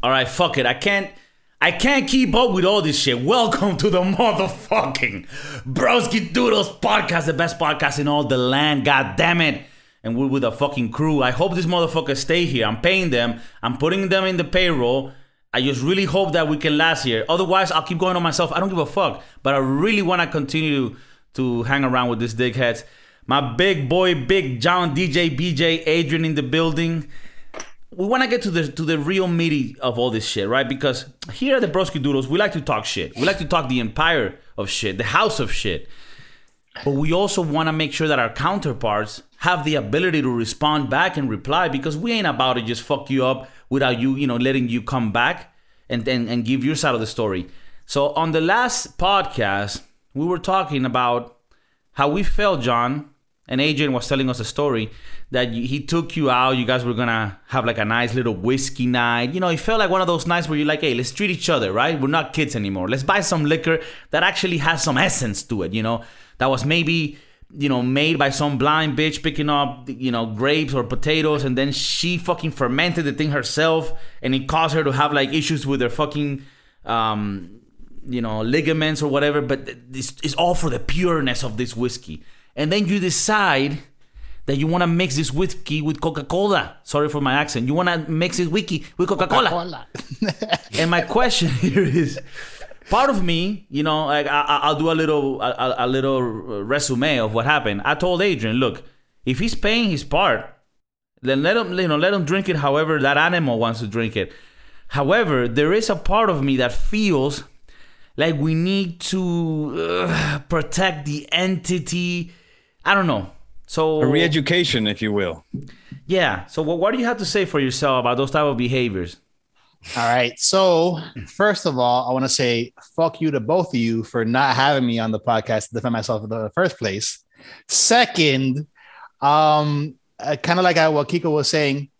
All right, fuck it. I can't. I can't keep up with all this shit. Welcome to the motherfucking Broski Doodles podcast, the best podcast in all the land. God damn it. And we're with a fucking crew. I hope these motherfuckers stay here. I'm paying them. I'm putting them in the payroll. I just really hope that we can last here. Otherwise, I'll keep going on myself. I don't give a fuck. But I really want to continue to hang around with these dickheads. My big boy, Big John, DJ, BJ, Adrian in the building we want to get to the to the real meaty of all this shit, right? Because here at the Broski Doodles, we like to talk shit. We like to talk the empire of shit, the house of shit. But we also want to make sure that our counterparts have the ability to respond back and reply because we ain't about to just fuck you up without you, you know, letting you come back and, and, and give your side of the story. So on the last podcast, we were talking about how we felt, John, and Adrian was telling us a story that he took you out. You guys were gonna have like a nice little whiskey night. You know, it felt like one of those nights where you're like, hey, let's treat each other, right? We're not kids anymore. Let's buy some liquor that actually has some essence to it. You know, that was maybe you know made by some blind bitch picking up you know grapes or potatoes, and then she fucking fermented the thing herself, and it caused her to have like issues with her fucking. Um, you know, ligaments or whatever, but it's, it's all for the pureness of this whiskey. And then you decide that you want to mix this whiskey with Coca Cola. Sorry for my accent. You want to mix this whiskey with Coca Cola. and my question here is part of me, you know, like I, will do a little a, a, little resume of what happened. I told Adrian, look, if he's paying his part, then let him, you know, let him drink it however that animal wants to drink it. However, there is a part of me that feels like we need to uh, protect the entity. I don't know. So a re-education, if you will. Yeah. So what, what do you have to say for yourself about those type of behaviors? All right. So first of all, I want to say fuck you to both of you for not having me on the podcast to defend myself in the first place. Second, um, uh, kind of like I, what Kiko was saying,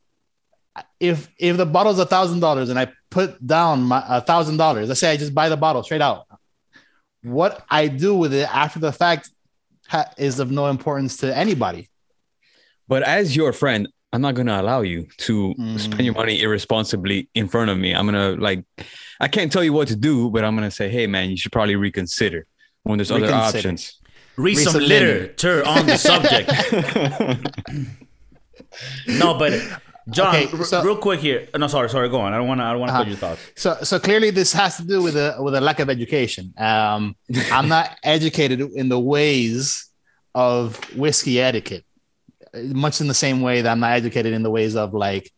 if if the bottle's a thousand dollars and I put down my a thousand dollars, let's say I just buy the bottle straight out, what I do with it after the fact ha- is of no importance to anybody. But as your friend, I'm not gonna allow you to mm. spend your money irresponsibly in front of me. I'm gonna like, I can't tell you what to do, but I'm gonna say, hey man, you should probably reconsider when there's reconsider. other options. Read some literature on the subject. no, but John, okay, so, r- real quick here. No, sorry, sorry. Go on. I don't want to. I don't want to uh, your thoughts. So, so clearly, this has to do with a with a lack of education. Um, I'm not educated in the ways of whiskey etiquette, much in the same way that I'm not educated in the ways of like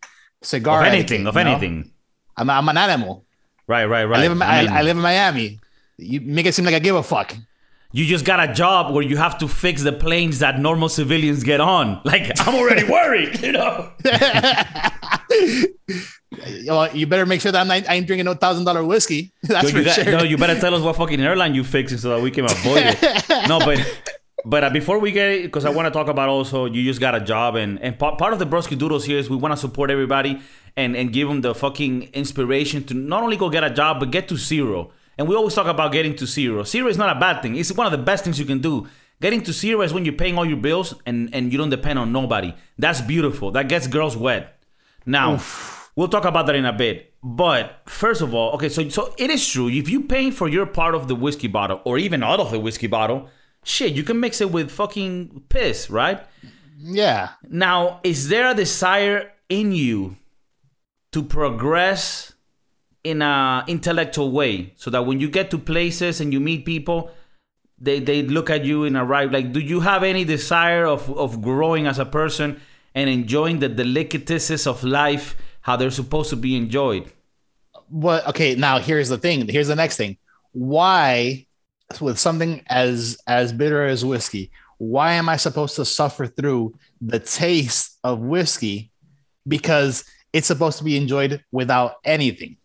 cigar. Of anything. Etiquette, of anything. I'm, I'm an animal. Right, right, right. I live in, I, mean, I, I live in Miami. You make it seem like I give a fuck you just got a job where you have to fix the planes that normal civilians get on. Like, I'm already worried, you know? well, you better make sure that I'm not, I ain't drinking no thousand dollar whiskey. That's for got, sure. No, you better tell us what fucking airline you fixing so that we can avoid it. no, but but uh, before we get it, because I want to talk about also, you just got a job, and and part, part of the Broski Doodles here is we want to support everybody and and give them the fucking inspiration to not only go get a job but get to zero. And we always talk about getting to zero. Zero is not a bad thing. It's one of the best things you can do. Getting to zero is when you're paying all your bills and, and you don't depend on nobody. That's beautiful. That gets girls wet. Now, Oof. we'll talk about that in a bit. But first of all, okay, so so it is true. If you pay for your part of the whiskey bottle or even out of the whiskey bottle, shit, you can mix it with fucking piss, right? Yeah. Now, is there a desire in you to progress in a intellectual way so that when you get to places and you meet people they they look at you in a right like do you have any desire of of growing as a person and enjoying the delicatessen of life how they're supposed to be enjoyed? Well okay now here's the thing here's the next thing. Why with something as as bitter as whiskey why am i supposed to suffer through the taste of whiskey? Because it's supposed to be enjoyed without anything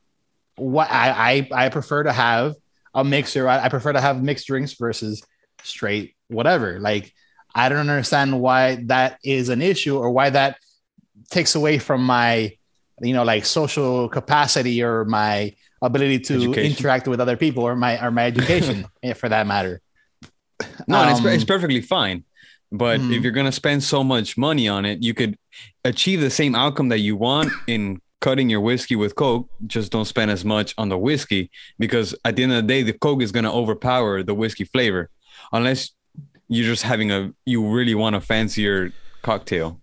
what I, I I prefer to have a mixer. I, I prefer to have mixed drinks versus straight whatever. Like I don't understand why that is an issue or why that takes away from my you know like social capacity or my ability to education. interact with other people or my or my education eh, for that matter. No, um, it's, it's perfectly fine. But mm-hmm. if you're gonna spend so much money on it, you could achieve the same outcome that you want in cutting your whiskey with Coke, just don't spend as much on the whiskey because at the end of the day, the Coke is gonna overpower the whiskey flavor, unless you're just having a you really want a fancier cocktail.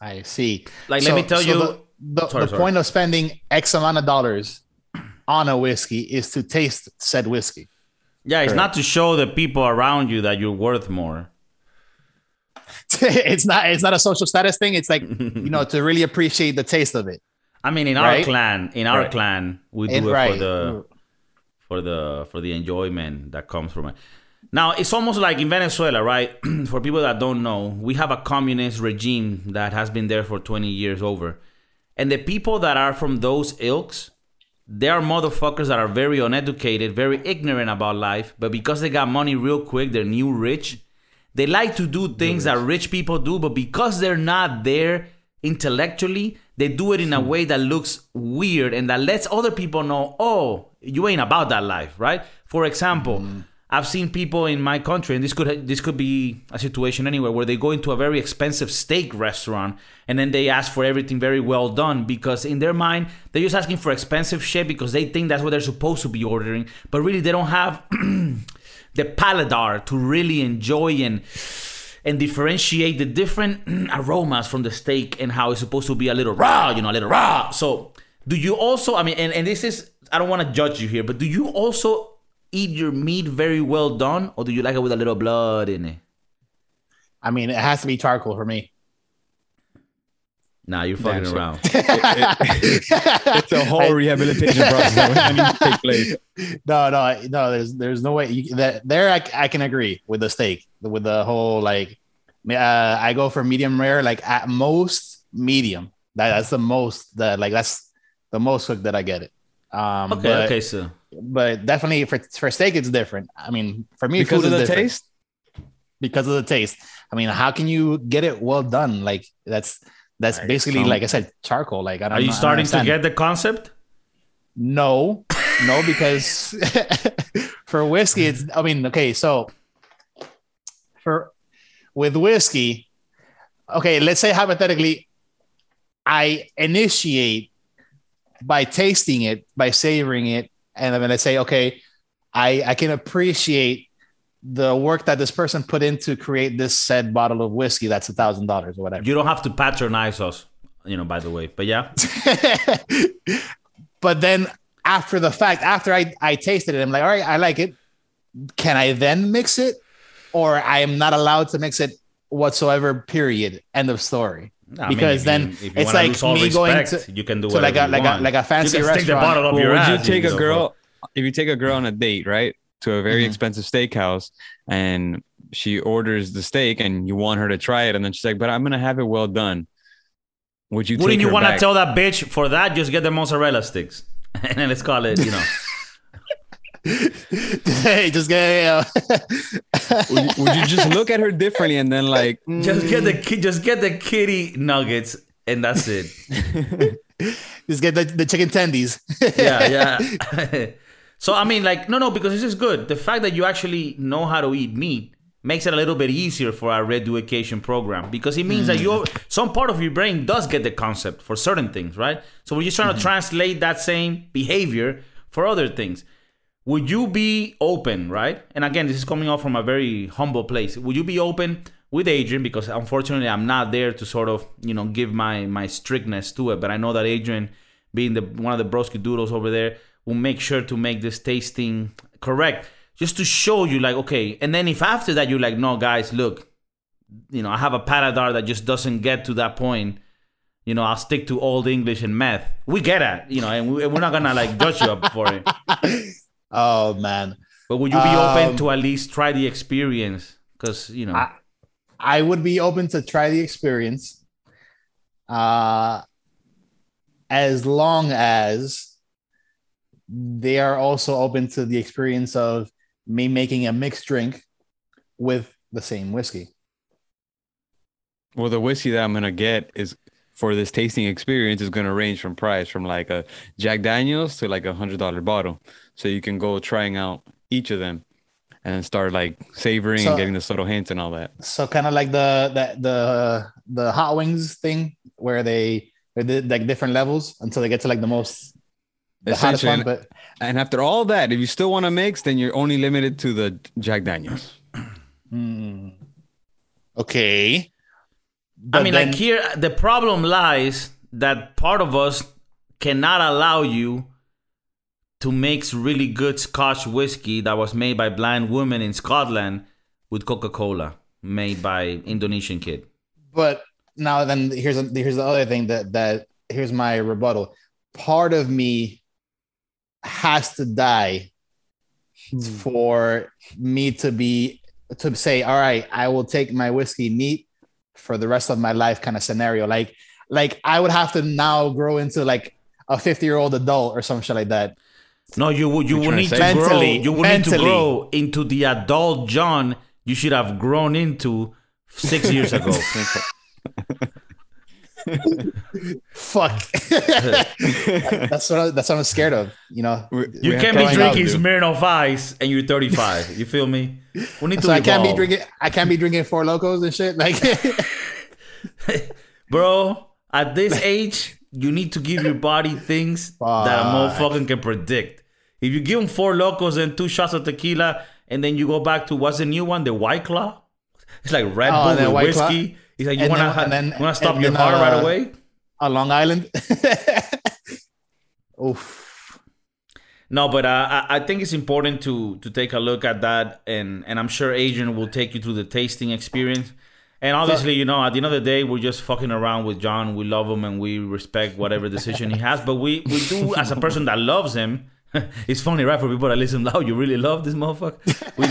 I see. Like, let me tell you- the, the, Sorry, the sorry. point of spending X amount of dollars on a whiskey is to taste said whiskey. Yeah, it's not to show the people around you that you're worth more. it's not. It's not a social status thing. It's like you know to really appreciate the taste of it. I mean, in our clan, in our Right. clan, we do And it right. for the mm. for the for the enjoyment that comes from it. Now it's almost like in Venezuela, right? for people that don't know, we have a communist regime that has been there for 20 years over. And the people that are from those ilks, they are motherfuckers that are very uneducated, very ignorant about life, but because they got money real quick, they're new rich. They like to do things that rich people do, but because they're not there intellectually, they do it in a hmm. way that looks weird and that lets other people know, oh, you ain't about that life, right? For example, hmm. I've seen people in my country, and this could this could be a situation anywhere where they go into a very expensive steak restaurant and then they ask for everything very well done because in their mind they're just asking for expensive shit because they think that's what they're supposed to be ordering, but really they don't have the paladar to really enjoy and and differentiate the different aromas from the steak and how it's supposed to be a little raw, you know, a little raw. So, do you also, I mean, and, and this is, I don't want to judge you here, but do you also eat your meat very well done or do you like it with a little blood in it? I mean, it has to be charcoal for me. Nah, you're fucking Damn, so- around. It's a whole rehabilitation process that needs to take place. no, no, no. There's there's no way you, that there. I, I can agree with the steak, with the whole like. Uh, I go for medium rare, like at most medium. That, that's the most that like that's the most cooked that I get it. Um, Okay, but, okay, so but definitely for for steak it's different. I mean, for me, Because food of is the different. taste? because of the taste. I mean, how can you get it well done? Like that's that's basically some- like I said, charcoal. Like I don't. are you starting to get the concept? No, no, because for whiskey, it's. I mean, okay, so for with whiskey, okay, let's say hypothetically, I initiate by tasting it, by savoring it, and then I say, okay, I I can appreciate the work that this person put in to create this said bottle of whiskey that's a thousand dollars or whatever. You don't have to patronize us, you know, by the way. But yeah, but then after the fact, after I, I tasted it, I'm like, all right, I like it. Can I then mix it? Or I am not allowed to mix it whatsoever, period. End of story. I mean, Because if then you- if you it's like lose all me going to- you can do to like a like a like a fancy you can stick the restaurant. bottle up Well, your would ass. you take a girl if you take a girl on a date, right, to a very Mhm. expensive steakhouse, and she orders the steak, and you want her to try it, and then she's like, "But I'm gonna have it well done." Would you? Wouldn't you want to tell that bitch for that? Just get the mozzarella sticks, and then let's call it. You know, hey, just get uh, would, you, would you just look at her differently and then like just get the mm, ki- just get the kitty nuggets, and that's it. just get the, the chicken tendies. yeah, yeah. So I mean, like, no, no, because this is good. The fact that you actually know how to eat meat makes it a little bit easier for our education program because it means that mm. you some part of your brain does get the concept for certain things, right? So we're just trying to mm-hmm. translate that same behavior for other things. Would you be open, right? And again, this is coming off from a very humble place. Would you be open with Adrian? Because unfortunately, I'm not there to sort of, you know, give my my strictness to it. But I know that Adrian, being the one of the broski doodles over there, will make sure to make this tasting correct, just to show you, like, okay. And then if after that you're like, no, guys, look, you know, I have a paladar that just doesn't get to that point. You know, I'll stick to old English and math. We get it, you know, and we- we're not gonna like judge you up for it. oh man. But would you be open Um, to at least try the experience? Because you know, I, I would be open to try the experience. Uh as long as they are also open to the experience of me making a mixed drink with the same whiskey. Well, the whiskey that I'm gonna get is for this tasting experience is gonna range from price from like a Jack Daniels to like a hundred dollar bottle. So you can go trying out each of them. and start like savoring So- and getting the subtle hints and all that. So kind of like the the the the hot wings thing where they they did like different levels until they get to like the most the hottest Essentially, one. and- But And after all that, if you still want to mix, then you're only limited to the Jack Daniels. Hmm. okay. I mean, then- like here, the problem lies that part of us cannot allow you to mix really good Scotch whiskey that was made by blind women in Scotland with Coca Cola, made by Indonesian kid. But now then here's a, here's the other thing that that here's my rebuttal. Part of me has to die for me to be to say, all right, I will take my whiskey neat for the rest of my life kind of scenario. Like like I would have to now grow into like a 50 year old adult or some shit like that. No, you would you would need to to say- grow. You would need to grow into the adult John you should have grown into six years ago. Fuck. that's what I, that's what I'm scared of. You know. We- You we can't be drinking dude. Smirnoff Ice and you're 35. You feel me? We need to So I can't be drinking. I can't be drinking Four Lokos and shit. Like, Bro, at this age, you need to give your body things that a motherfucker can predict. If you give him Four Lokos and two shots of tequila, and then you go back to what's the new one, the White Claw. It's like Red Oh, Bull and then with White Claw. He's like, you wanna, then- ha- and then- you wanna stop your then, heart right uh, away? on Long Island. Oof. No, but uh, I, I think it's important to to take a look at that, and and I'm sure Adrian will take you through the tasting experience. And obviously, you know, at the end of the day, we're just fucking around with John. We love him and we respect whatever decision he has. But we we do, as a person that loves him, it's funny, right? For people that listen loud, you really love this motherfucker. We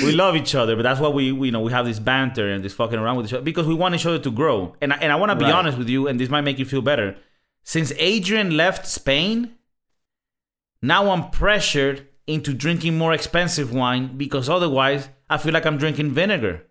do. we love each other, but that's why we, we you know we have this banter and this fucking around with each other because we want each other to grow. And I- and I want to be Right. honest with you, and this might make you feel better. Since Adrian left Spain, now I'm pressured into drinking more expensive wine because otherwise I feel like I'm drinking vinegar.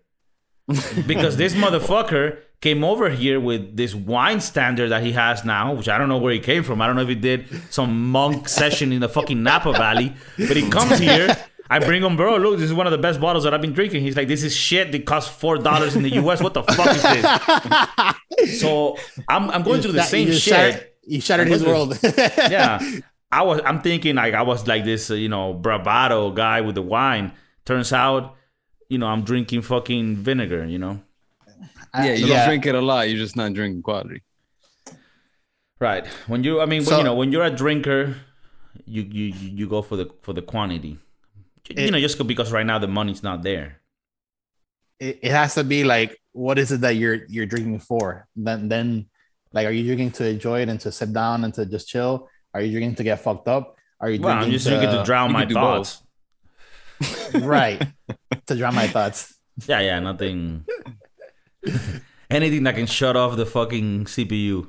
because this motherfucker came over here with this wine standard that he has now, which I don't know where he came from. I don't know if he did some monk session in the fucking Napa Valley, but he comes here. I bring him, bro. Look, this is one of the best bottles that I've been drinking. He's like, this is shit. That costs four dollars in the U.S. What the fuck is this? So I'm, I'm going through the same you shit Shattered, you shattered his world. yeah. I was I'm thinking like I was like this, you know, bravado guy with the wine. Turns out, you know, I'm drinking fucking vinegar, you know. Uh, yeah, you Yeah. don't drink it a lot. You're just not drinking quality. Right. When you I mean, when, you know, when you're a drinker, you you you you go for the for the quantity. you It- know, just because right now the money's not there. it, it has to be like, what is it that you're you're drinking for? Then then, like, are you drinking to enjoy it and to sit down and to just chill? Are you drinking to get fucked up? Are you Well, drinking I'm just drinking to drown my thoughts. right to drown my thoughts? Yeah, yeah, nothing. Anything that can shut off the fucking CPU.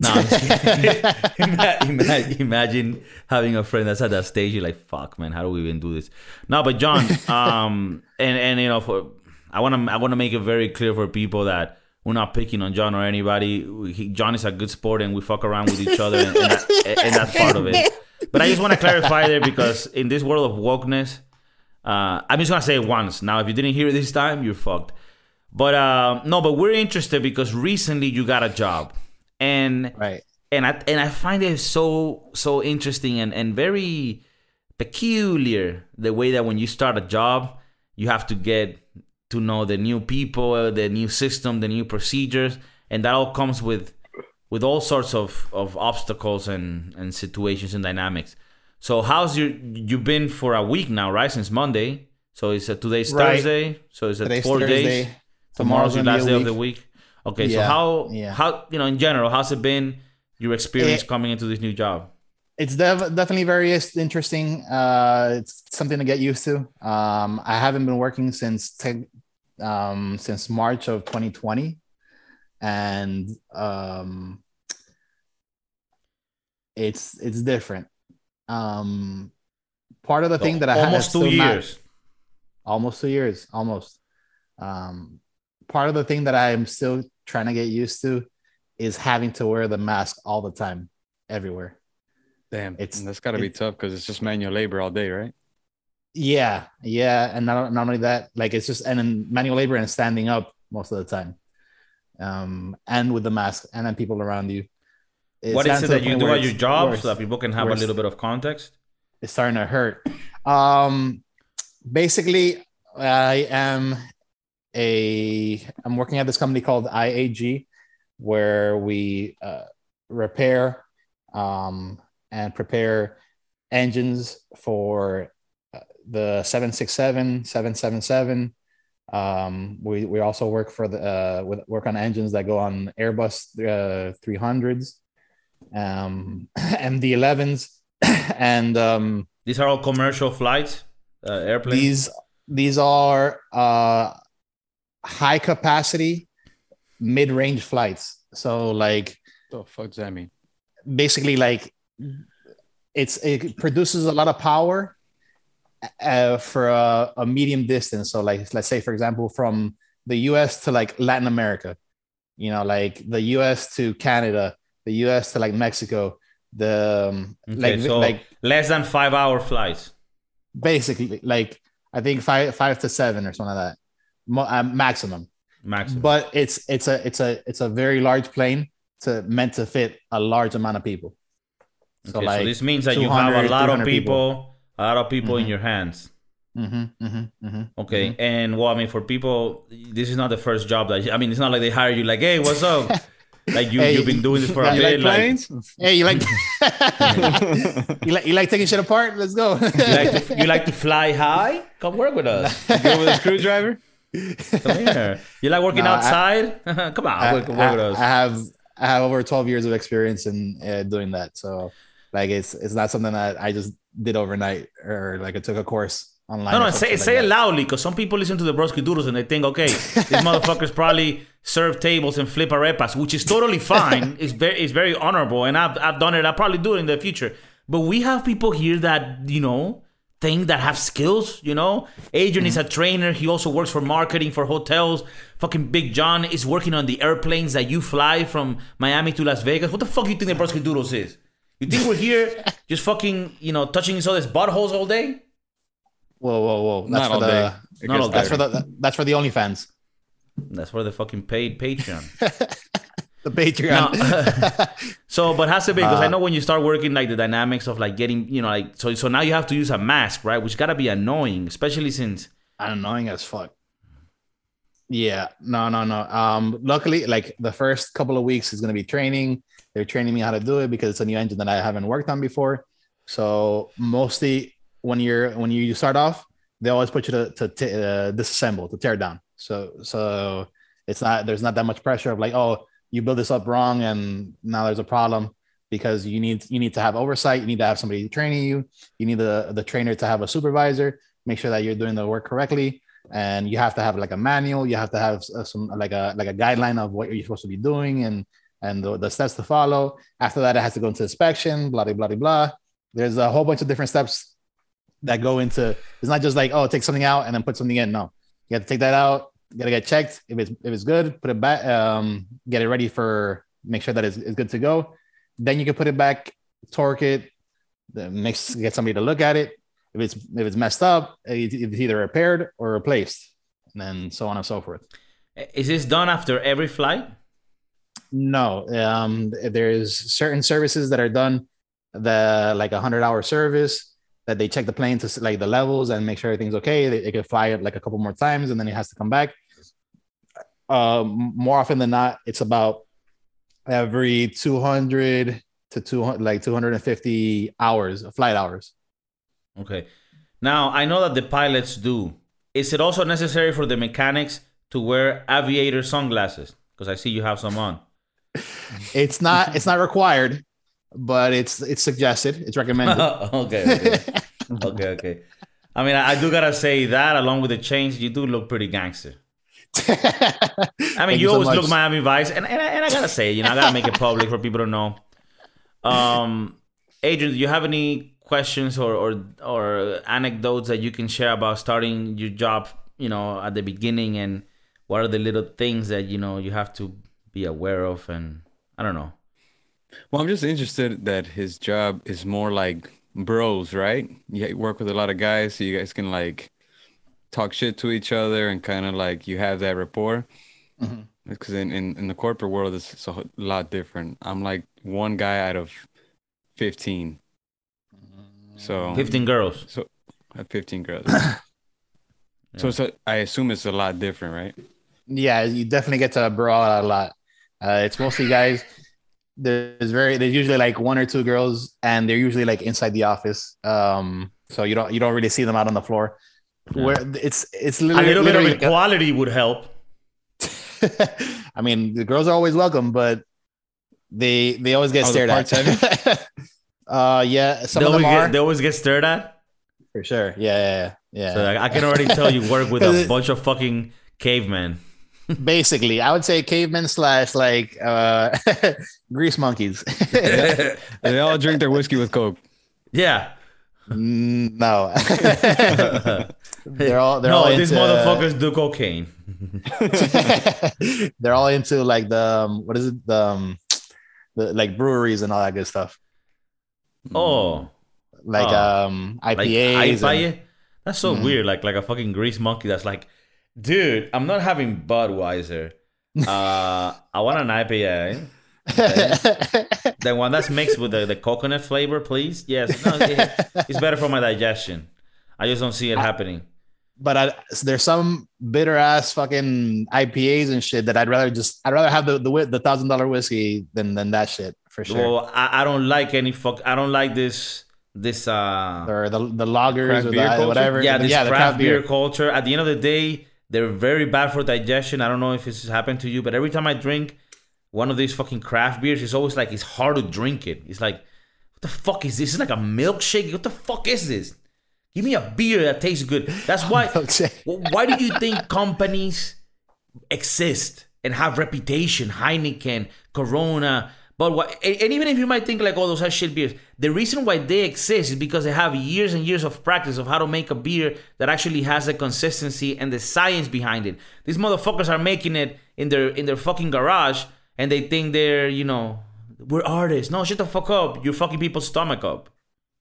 No, I'm just kidding. Ima- ima- imagine having a friend that's at that stage. You're like, "Fuck, man, how do we even do this?" No, but John, um, and and you know, for I want to I want to make it very clear for people that we're not picking on John or anybody. He, John is a good sport, and we fuck around with each other, and, and, that, and that's part of it. But I just want to clarify there because in this world of wokeness, uh, I'm just gonna say it once. Now, if you didn't hear it this time, you're fucked. But uh, no, but we're interested because recently you got a job, and Right. and I and I find it so so interesting and and very peculiar the way that when you start a job, you have to get to know the new people, the new system, the new procedures, and that all comes with with all sorts of of obstacles and and situations and dynamics. So how's your you've been for a week now, right? Since Monday. So it's a, today's Right. Thursday. So it's a Today's four Thursday. days. Tomorrow's your last day of the week. Okay, so how yeah. how you know in general how's it been your experience It- coming into this new job? it's def- definitely very interesting. Uh, it's something to get used to. Um, I haven't been working since te- um, since March of 2020, and um, it's it's different. Um, part of the thing that I had almost two still not- years. almost two years, almost. Um, part of the thing that I'm still trying to get used to is having to wear the mask all the time, everywhere. Damn, It's- it's that's got to be tough because it's just manual labor all day, right? Yeah, yeah, and not, not only that, like it's just and then manual labor and standing up most of the time, um, and with the mask, and then people around you. It's what is it that you do at your job worse. so that people can have a little bit of context? It's starting to hurt. Um, basically, I am a I'm working at this company called IAG, where we uh, repair um, and prepare engines for uh, the 767, 777. Um, we, we also work for the uh, with, work on engines that go on Airbus uh, 300s, um, and the 11s, and um, These are all commercial flights, uh, airplanes. these these are uh, high capacity, mid range flights. So like the fuck does that mean? basically like it's it produces a lot of power uh, for a, a medium distance. So like let's say for example from the U.S. to like Latin America, you know, like the U.S. to Canada, the U.S. to like Mexico, the um, Okay, like so like less than five hour flights. basically like I think five five to seven or something like that, uh, maximum. Maximum. But it's it's a it's a it's a very large plane to meant to fit a large amount of people. So okay, like so this means that you have a lot of 300 people, a lot of people in Mhm. your hands. Mhm, mhm, mhm, Okay, mhm. and well, I mean, for people, this is not the first job that I mean, it's not like they hire you like, hey, what's up? like you, Hey, you've been doing this for a you bit. Like, Hey, you like you like you like taking shit apart? Let's go. you like to you like to fly high? Come work with us. Go with a screwdriver. Come here. You like working No, I- outside? Come on, I, work, work I-. I have I have over 12 years of experience in uh, doing that. So like it's it's not something that I just did overnight or like I took a course online. No, no, say, something say like it loudly because some people listen to the Broski Doodles and they think, okay, these motherfuckers probably serve tables and flip arepas, which is totally fine. it's very, it's very honorable, and I've, I've done it. I'll probably do it in the future. But we have people here that you know think that have skills. You know, Adrian is mm-hmm. a trainer. He also works for marketing for hotels. Fucking Big John is working on the airplanes that you fly from Miami to Las Vegas. What the fuck do you think the Broski Doodles is? You think we're here just fucking you know touching each other's buttholes all day? Whoa, whoa, whoa! That's Not for all the day. It Not all day. that's for the that's for the OnlyFans, That's for the fucking paid Patreon. the Patreon. So, but has to be because I Uh, know when you start working like the dynamics of like getting, you know, like so. So now you have to use a mask, right? Which gotta be annoying, especially since annoying as fuck. Yeah, no, no, no. Um, luckily, like the first couple of weeks is gonna be training. They're training me how to do it because it's a new engine that I haven't worked on before. So mostly when you're when you start off, they always put you to to t- uh, disassemble to tear down. So so it's not there's not that much pressure of like oh you build this up wrong and now there's a problem because you need you need to have oversight. You need to have somebody training you. You need the the trainer to have a supervisor make sure that you're doing the work correctly. And you have to have like a manual. You have to have uh, some like a like a guideline of what you're supposed to be doing and and the, the steps to follow. After that it has to go into inspection blah blah blah blah. There's a whole bunch of different steps that go into it's not just like oh take something out and then put something in. No you have to take that out gotta get checked if it's if it's good put it back um get it ready for make sure that it's, it's good to go then you can put it back torque it mix get somebody to look at it if it's if it's messed up, it's it's either repaired or replaced, and then so on and so forth. is this done after every flight? No, um, there's certain services that are done, the like a hundred hour service that they check the plane to like the levels and make sure everything's okay. They, they can fly it like a couple more times and then it has to come back. Um, more often than not, it's about every 200 to 200 like 250 hours flight hours. Okay. Now I know that the pilots do. Is it also necessary for the mechanics to wear aviator sunglasses? Because I see you have some on. It's not it's not required, but it's it's suggested. It's recommended. okay, okay, okay, okay. I mean, I, I do gotta say that along with the chains, you do look pretty gangster. I mean, you, you always much. look Miami Vice, and, and, I- and I gotta say, you know, I gotta make it public for people to know. Um, Adrian, do you have any questions or, or or anecdotes that you can share about starting your job? You know, at the beginning, and what are the little things that you know you have to be aware of? And I don't know. Well, I'm just interested that his job is more like bros, right? You work with a lot of guys, so you guys can like talk shit to each other and kind of like you have that rapport. Mhm. Because in, in, in the corporate world, it's, it's a lot different. I'm like one guy out of 15. So 15 girls. I have 15 girls. So it's a, I assume it's a lot different, right? Yeah, you definitely get to brawl out a lot. Uh, it's mostly guys. There's very there's usually like one or two girls, and they're usually like inside the office. Um, so you don't you don't really see them out on the floor. Where it's it's A literally, little bit of equality would help. I mean, the girls are always welcome, but they they always get Oh, stared at. uh, yeah, some They of them always, are get, they always get stared at. for sure. Yeah, yeah, yeah. So like, I can already tell you work with a it- bunch of fucking cavemen. Basically, I would say cavemen slash like uh, grease monkeys. They all drink their whiskey with Coke. yeah. Mm, no, they're all they're no, all these into, motherfuckers do cocaine. they're all into like the um, what is it the, um, the like breweries and all that good stuff Oh, like Oh. um like IPAs. I and- That's so Mhm. weird. Like like a fucking grease monkey. That's like, dude, I'm not having Budweiser. Uh, I want an IPA. The one that's mixed with the, the coconut flavor, please. Yes, no, it- it's better for my digestion. I just don't see it happening. But I, there's some bitter ass fucking IPAs and shit that I'd rather just I'd rather have the the the thousand dollar whiskey than than that shit for sure. Well, I, I don't like any fuck. I don't like this this uh or the the lagers or the whatever. yeah this the craft beer culture. At the end of the day, they're very bad for digestion. I don't know if this has happened to you, but every time I drink one of these fucking craft beers, it's always like it's hard to drink it. It's like, what the fuck is this? It's like a milkshake. What the fuck is this? Give me a beer that tastes good. That's why. Why do you think companies exist and have reputation? Heineken, Corona, but what? And even if you might think like, oh, those are shit beers, the reason why they exist is because they have years and years of practice of how to make a beer that actually has the consistency and the science behind it. These motherfuckers are making it in their in their fucking garage, and they think they're you know we're artists. No, shut the fuck up. You're fucking people's stomach up.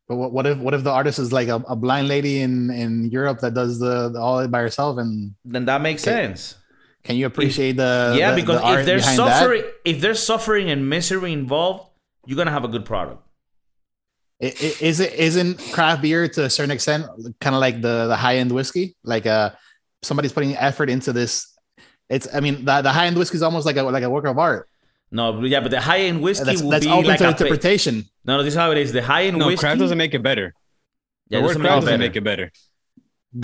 But what, what if what if the artist is like a, a blind lady in in Europe that does the, the all by herself and Then that makes Okay. sense. can you appreciate the yeah the- because the if there's behind that? suffering if there's suffering and misery involved you're gonna have a good product I- i- is it isn't craft beer to a certain extent kind of like the the high end whiskey like uh somebody's putting effort into this it's i mean the, the high end whiskey is almost like a like a work of art no but yeah but the high-end whiskey that's, will that's be open like to a interpretation no no this is how it is the high-end No, whiskey craft doesn't make it better. yeah, the word doesn't craft make it doesn't better. make it better.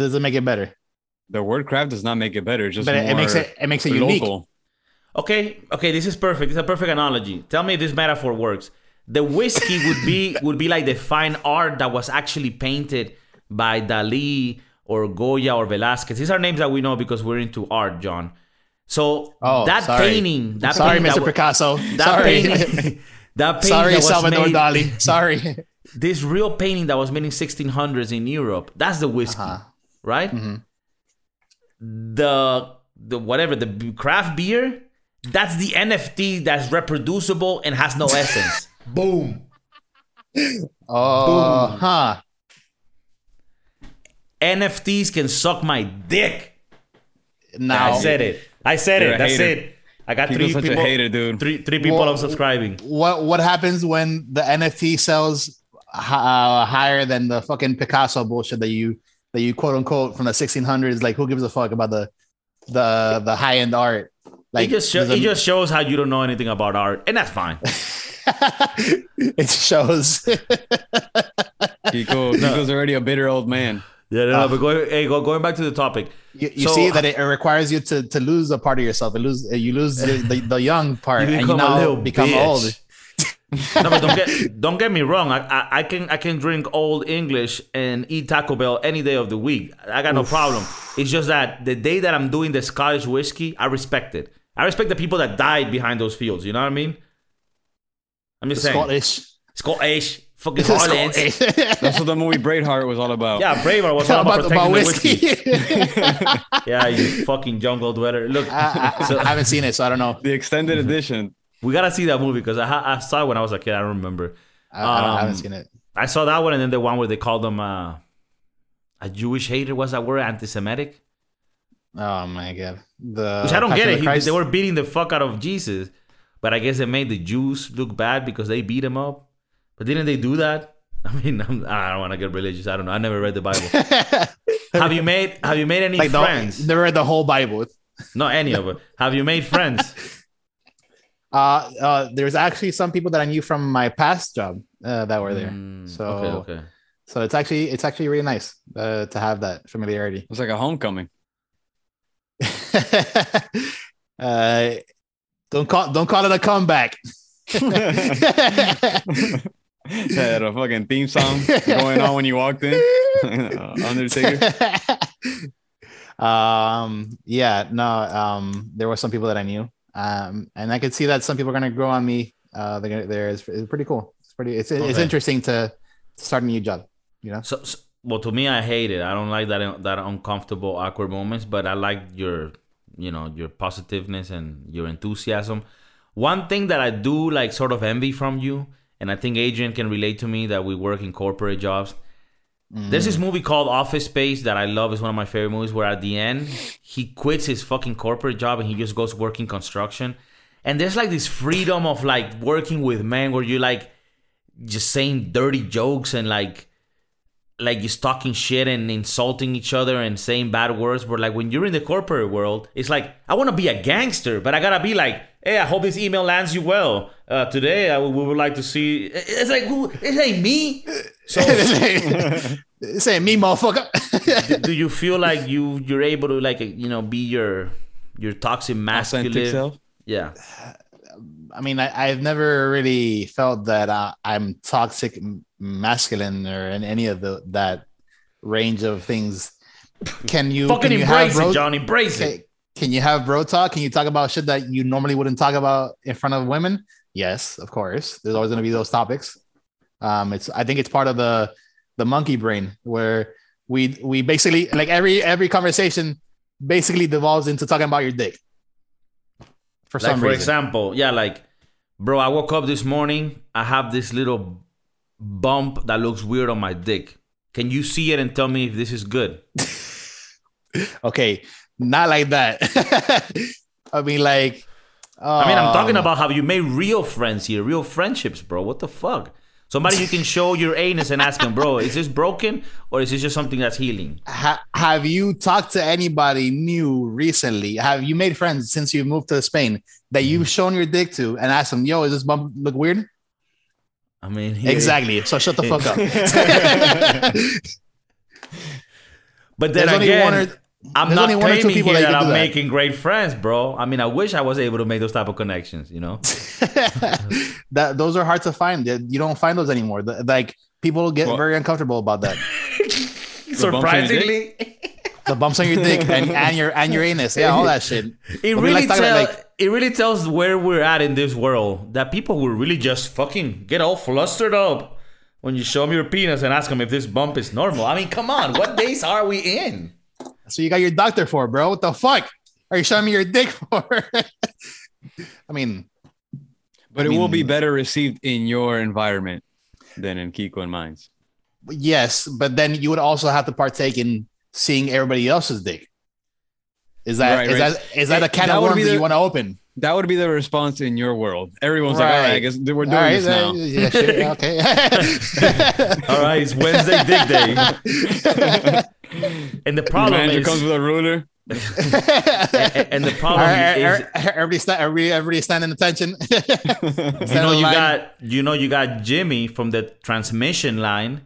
does it make it better The word craft does not make it better. It's just but it, more it makes it it makes it unique local. okay okay this is perfect this is a perfect analogy tell me if this metaphor works the whiskey would be would be like the fine art that was actually painted by Dali or Goya or Velázquez. These are names that we know because we're into art, John. So Oh, that sorry. painting, that sorry painting mr that, picasso that sorry painting, that painting sorry that salvador made, dali sorry this real painting that was made in 1600s in Europe. That's the whiskey, Uh-huh. right? Mhm. The the whatever the craft beer, that's the NFT that's reproducible and has no essence. Boom. oh huh NFTs can suck my dick. now I said it. I said You're it. That's hater. it. I got People three such people. a hater, dude. Three three people Well, subscribing. what what happens when the NFT sells uh, higher than the fucking Picasso bullshit that you that you quote unquote from the 1600s? Like, who gives a fuck about the the the high end art? Like, it just show, does it just shows how you don't know anything about art, and that's fine. it shows. Kiko, Kiko's already a bitter old man. Yeah, no, no, but ah. going, hey, go, going back to the topic. you you So- see that it, it requires you to to lose a part of yourself. It lose you lose the, the, the young part, and you become a now become bitch. old. no, but don't get don't get me wrong. I, I I can I can drink Olde English and eat Taco Bell any day of the week. I got no problem. It's just that the day that I'm doing the Scottish whiskey, I respect it. I respect the people that died behind those fields. You know what I mean? I'm just saying. Scottish. Scottish, fucking Hollands. Scottish. That's what the movie Braveheart was all about. Yeah, Braveheart was all about, about, protecting about the whiskey. whiskey. Yeah, you fucking jungle dweller. Look, I, I, so I haven't seen it, so I don't know. The extended edition. we gotta see that movie because I, I saw it when I was a kid. I don't remember. I, I, don't, I haven't Um, seen it. I saw that one, and then the one where they called them uh, a Jewish hater. Was that word anti-Semitic? Oh my god. The Which I don't Passion get it. the He, they were beating the fuck out of Jesus, but I guess it made the Jews look bad because they beat him up. But didn't they do that? I mean, I'm, I don't want to get religious. I don't know. I never read the Bible. have you made Have you made any like the, friends? they read the whole Bible. Not any of it. Have you made friends? Uh, uh, there's actually some people that I knew from my past job uh, that were there. Mm, So- okay, okay. So it's actually it's actually really nice uh, to have that familiarity. It's like a homecoming. uh, don't call don't call it a comeback. Had a fucking theme song going on when you walked in. Undertaker. um yeah no um there were some people that i knew um and i could see that some people are going to grow on me uh they're gonna, there it's, it's pretty cool it's pretty it's, it's Okay. interesting to start a new job you know So, so, well, to me, I hate it. I don't like that that uncomfortable, awkward moments. But I like your, you know, your positiveness and your enthusiasm. One thing that I do like, sort of envy from you, and I think Adrian can relate to me that we work in corporate jobs. Mm. There's this movie called Office Space that I love. It's one of my favorite movies. Where at the end he quits his fucking corporate job and he just goes working construction. And there's like this freedom of like working with men where you're like just saying dirty jokes and like like just talking shit and insulting each other and saying bad words. But like when you're in the corporate world, it's like I want to be a gangster, but I gotta be like, hey, I hope this email lands you well. Uh, today, I would, we would like to see. It's like who? It ain't me. So, say me motherfucker do, do you feel like you you're able to like you know be your your toxic Authentic masculine? self. Yeah. I mean I, i've never really felt that uh, i'm toxic masculine or in any of the that range of things can you Fucking can you embrace have it, bro- John. Embrace it. Can you have bro talk? Can you talk about shit that you normally wouldn't talk about in front of women? Yes, of course. There's always going to be those topics. Um, it's I think it's part of the the monkey brain where we we basically like every every conversation basically devolves into talking about your dick. For Like some for reason. example, yeah, like, bro, I woke up this morning. I have this little bump that looks weird on my dick. Can you see it and tell me if this is good? okay, not like that. I mean, like. I mean, I'm talking um, about how you made real friends here, real friendships, bro. What the fuck? Somebody you can show your anus and ask him, bro, is this broken or is this just something that's healing? ha- have you talked to anybody new recently? Have you made friends since you moved to Spain that you've mm. shown your dick to and asked them, "Yo, is this bump look weird?" I mean, here- Exactly. So shut the fuck up. But then There's again, I'm there's not only one or two claiming people here that that, I'm that. making great friends, bro. I mean, I wish I was able to make those type of connections, you know? that those are hard to find. You don't find those anymore. The- Like people get Well- very uncomfortable about that. Surprisingly, The bumps on your dick and, and your and your anus. Yeah, all that shit. it But we really like talking tell, like- it really tells where we're at in this world. That people will really just fucking get all flustered up when you show them your penis and ask them if this bump is normal. I mean, come on, what days are we in? So you got your doctor for, bro. What the fuck? Are you showing me your dick for? I mean, But I it will be better received in your environment than in Kiko and mine's. yes, but then you would also have to partake in seeing everybody else's dick. Is that Right, is right. that is that a can That of would worms be that the- you want to open? That would be the response in your world. Everyone's like, all right, I guess we're doing All right, this now. uh, yeah, sure, okay. All right, it's Wednesday Dick Day. And the The problem manager is, comes with a ruler. and, and the All problem right, is, everybody, sta- everybody, everybody standing attention. you know you got you know you got Jimmy from the transmission line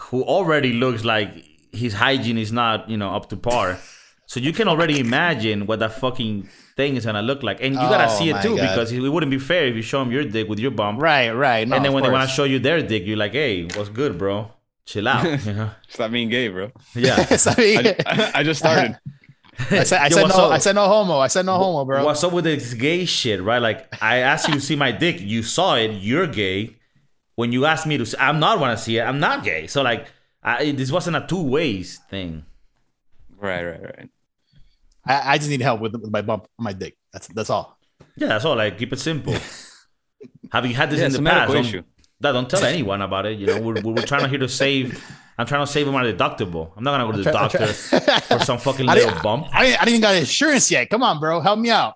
who already looks like his hygiene is not you know up to par so you can already imagine what that fucking thing is gonna look like and you gotta Oh see it too God. because it wouldn't be fair if you show him your dick with your bum. right, right. No, and then of when they want to show you their dick you're like hey what's good bro chill out you know Stop being gay, bro. yeah So, I, I, I just started. I said, I Yo, said no. up? I said no homo. I said no homo, bro. What's up with this gay shit, right? Like, I asked you to see my dick, you saw it, you're gay. When you asked me to, see, I'm not want to see it, I'm not gay. So like, I, this wasn't a two ways thing. Right, right, right. I, I just need help with, with my bump on my dick. That's that's all. Yeah, that's all. Like, keep it simple. Have you had this Yeah, in the past? issue. That don't tell anyone about it. You know, we're, we're trying to here to save. I'm trying to save my deductible. I'm not gonna go to the try- doctor for some fucking I little didn't, bump. I, didn't, I didn't even got insurance yet. Come on, bro. Help me out.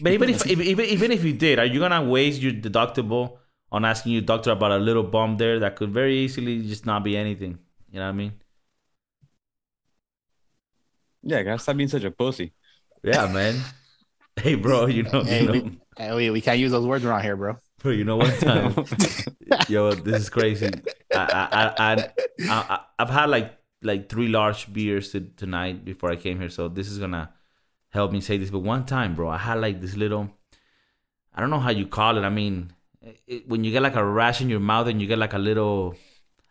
But even if, if even even if you did, are you gonna waste your deductible on asking your doctor about a little bump there that could very easily just not be anything? You know what I mean? Yeah, gotta stop being such a pussy. Yeah, man. Hey, bro, you know, Hey, you know, we, hey, we, we can't use those words around here, bro. Bro, you know, one time, um, yo, this is crazy. I, I, I, I, I, I've had like like three large beers to, tonight before I came here, so this is gonna help me say this. But one time, bro, I had like this little, I don't know how you call it. I mean, it, when you get like a rash in your mouth and you get like a little,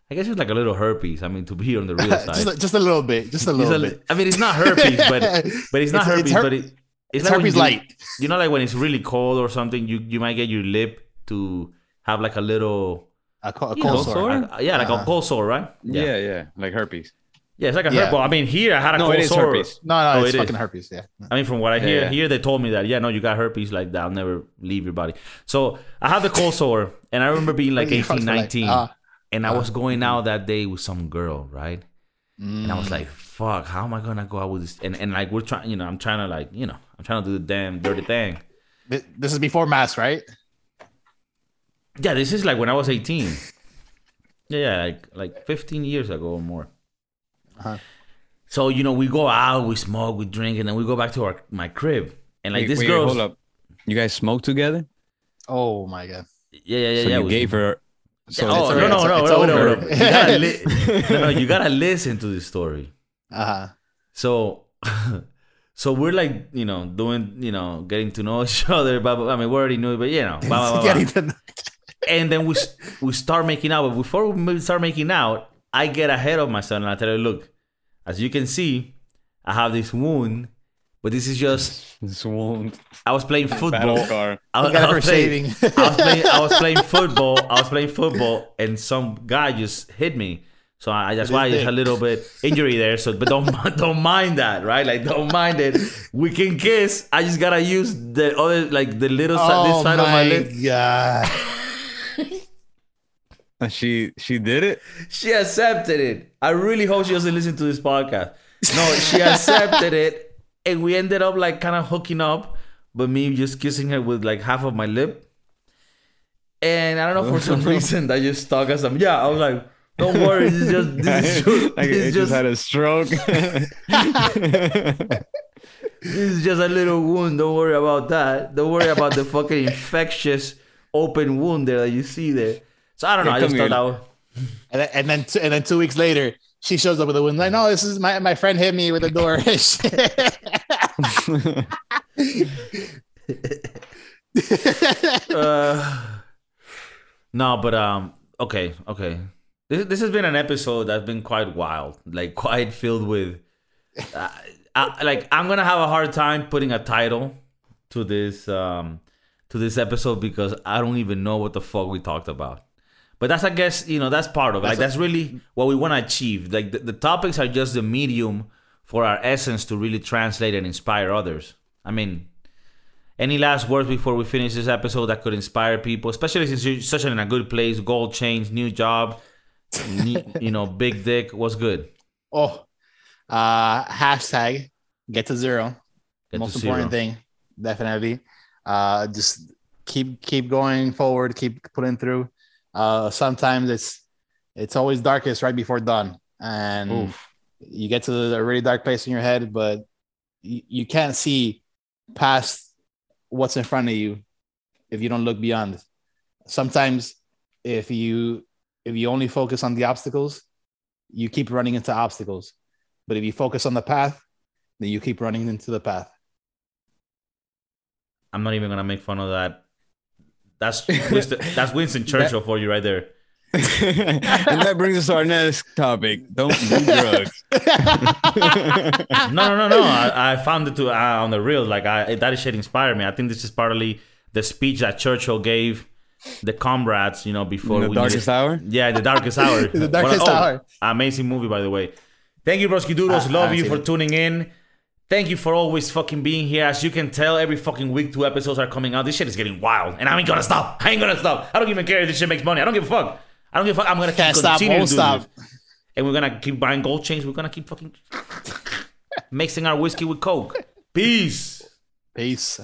I guess it's like a little herpes. I mean, to be on the real side. just, a- just a little bit. Just a little a- bit. I mean, it's not herpes, but but it's not It's- herpes, it's her- but it, it's, It's like herpes you- light. You know, like when it's really cold or something, you you might get your lip to have like a little, A, co- a cold know, sore. sore? a- yeah, like a Uh-huh. cold sore, right? yeah, yeah, like herpes. yeah, it's like a Yeah. herpes. I mean, here I had a No, cold it is sore. herpes. No, no, Oh, it's it is. fucking herpes. Yeah. I mean, from what I hear, yeah. here they told me that yeah, no, you got herpes like that. I'll never leave your body. So I had the cold sore, and I remember being like You 18, fucking like, 19, uh, and I was going out that day with some girl, right? And I was mm. like, fuck, how am I gonna go out with this? And and like we're trying, you know, I'm trying to like, you know, I'm trying to do the damn dirty thing. This is before mass, right? Yeah, this is like when I was 18. Yeah, yeah, like like 15 years ago or more. Uh-huh. So you know, we go out, we smoke, we drink, and then we go back to our my crib. And like Wait, this girl, hold up. You guys smoke together? Oh my god. yeah, yeah, yeah, so yeah. you we- gave her. So oh it's no, no, no, no, no, no, You gotta li- no, no, you gotta listen to this story. Uh huh. So, so we're like, you know, doing, you know, getting to know each other. But I mean, we already knew it, but you know, blah, blah, blah, blah. Getting to and then we we start making out. But before we start making out, I get ahead of myself and I tell her, look, as you can see, I have this wound, but this is just Swoon. I was playing football. I, was- I was playing, shaving. I was playing. I was playing football. I was playing football, and some guy just hit me. So I, that's why I a little bit injury there. So, but don't don't mind that, right? Like don't mind it. We can kiss. I just gotta use the other, like the little side, this oh side of my my lip. god. And she she did it. She accepted it. I really hope she doesn't listen to this podcast. No, she accepted it, and we ended up like kind of hooking up, but me just kissing her with like half of my lip. And I don't know for some reason that just stuck as some. Yeah, I was like, don't worry, this is just this is, like it just just had a stroke. this is just a little wound. Don't worry about that. Don't worry about the fucking infectious open wound there that you see there. So I don't know. Yeah, I just come thought here. that was. And then, and then two, and then two weeks later, she shows up with a wound. Like, no, this is my my friend hit me with a door. uh, no, but um, okay, okay. This this has been an episode that's been quite wild, like quite filled with, uh, I, like I'm gonna have a hard time putting a title to this um to this episode because I don't even know what the fuck we talked about. But that's I guess you know that's part of it. Like that's really what we want to achieve. Like the, the topics are just the medium for our essence to really translate and inspire others. I mean, any last words before we finish this episode that could inspire people, especially since you're such in a good place, gold chains, new job, you know, big dick. What's good? oh, uh, hashtag get to zero. Get Most to zero. important thing, definitely. Uh, just keep keep going forward. Keep putting through. Uh, sometimes it's it's always darkest right before dawn, and Oof. you get to a really dark place in your head, but you, you can't see past what's in front of you if you don't look beyond. Sometimes if you if you only focus on the obstacles, you keep running into obstacles. But if you focus on the path, then you keep running into the path. I'm not even gonna make fun of that. That's Winston, that's Winston Churchill for you right there. and that brings us to our next topic. Don't do drugs. No, no, no, no. I, I found it to uh, on the real. Like I that shit inspired me. I think this is partly the speech that Churchill gave the comrades. You know, before In the darkest hour. Yeah, the darkest hour. The Darkest What oh, Hour. Amazing movie, by the way. Thank you, Broski Doodles. Ah, Love I've you for tuning in. Thank you for always fucking being here. As you can tell, every fucking week two episodes are coming out. This shit is getting wild, and I ain't gonna stop. I ain't gonna stop. I don't even care if this shit makes money. I don't give a fuck. I don't give a fuck. I'm gonna keep Can't stop, continuing won't stop. this. And we're gonna keep buying gold chains. We're gonna keep fucking mixing our whiskey with coke. Peace. Peace.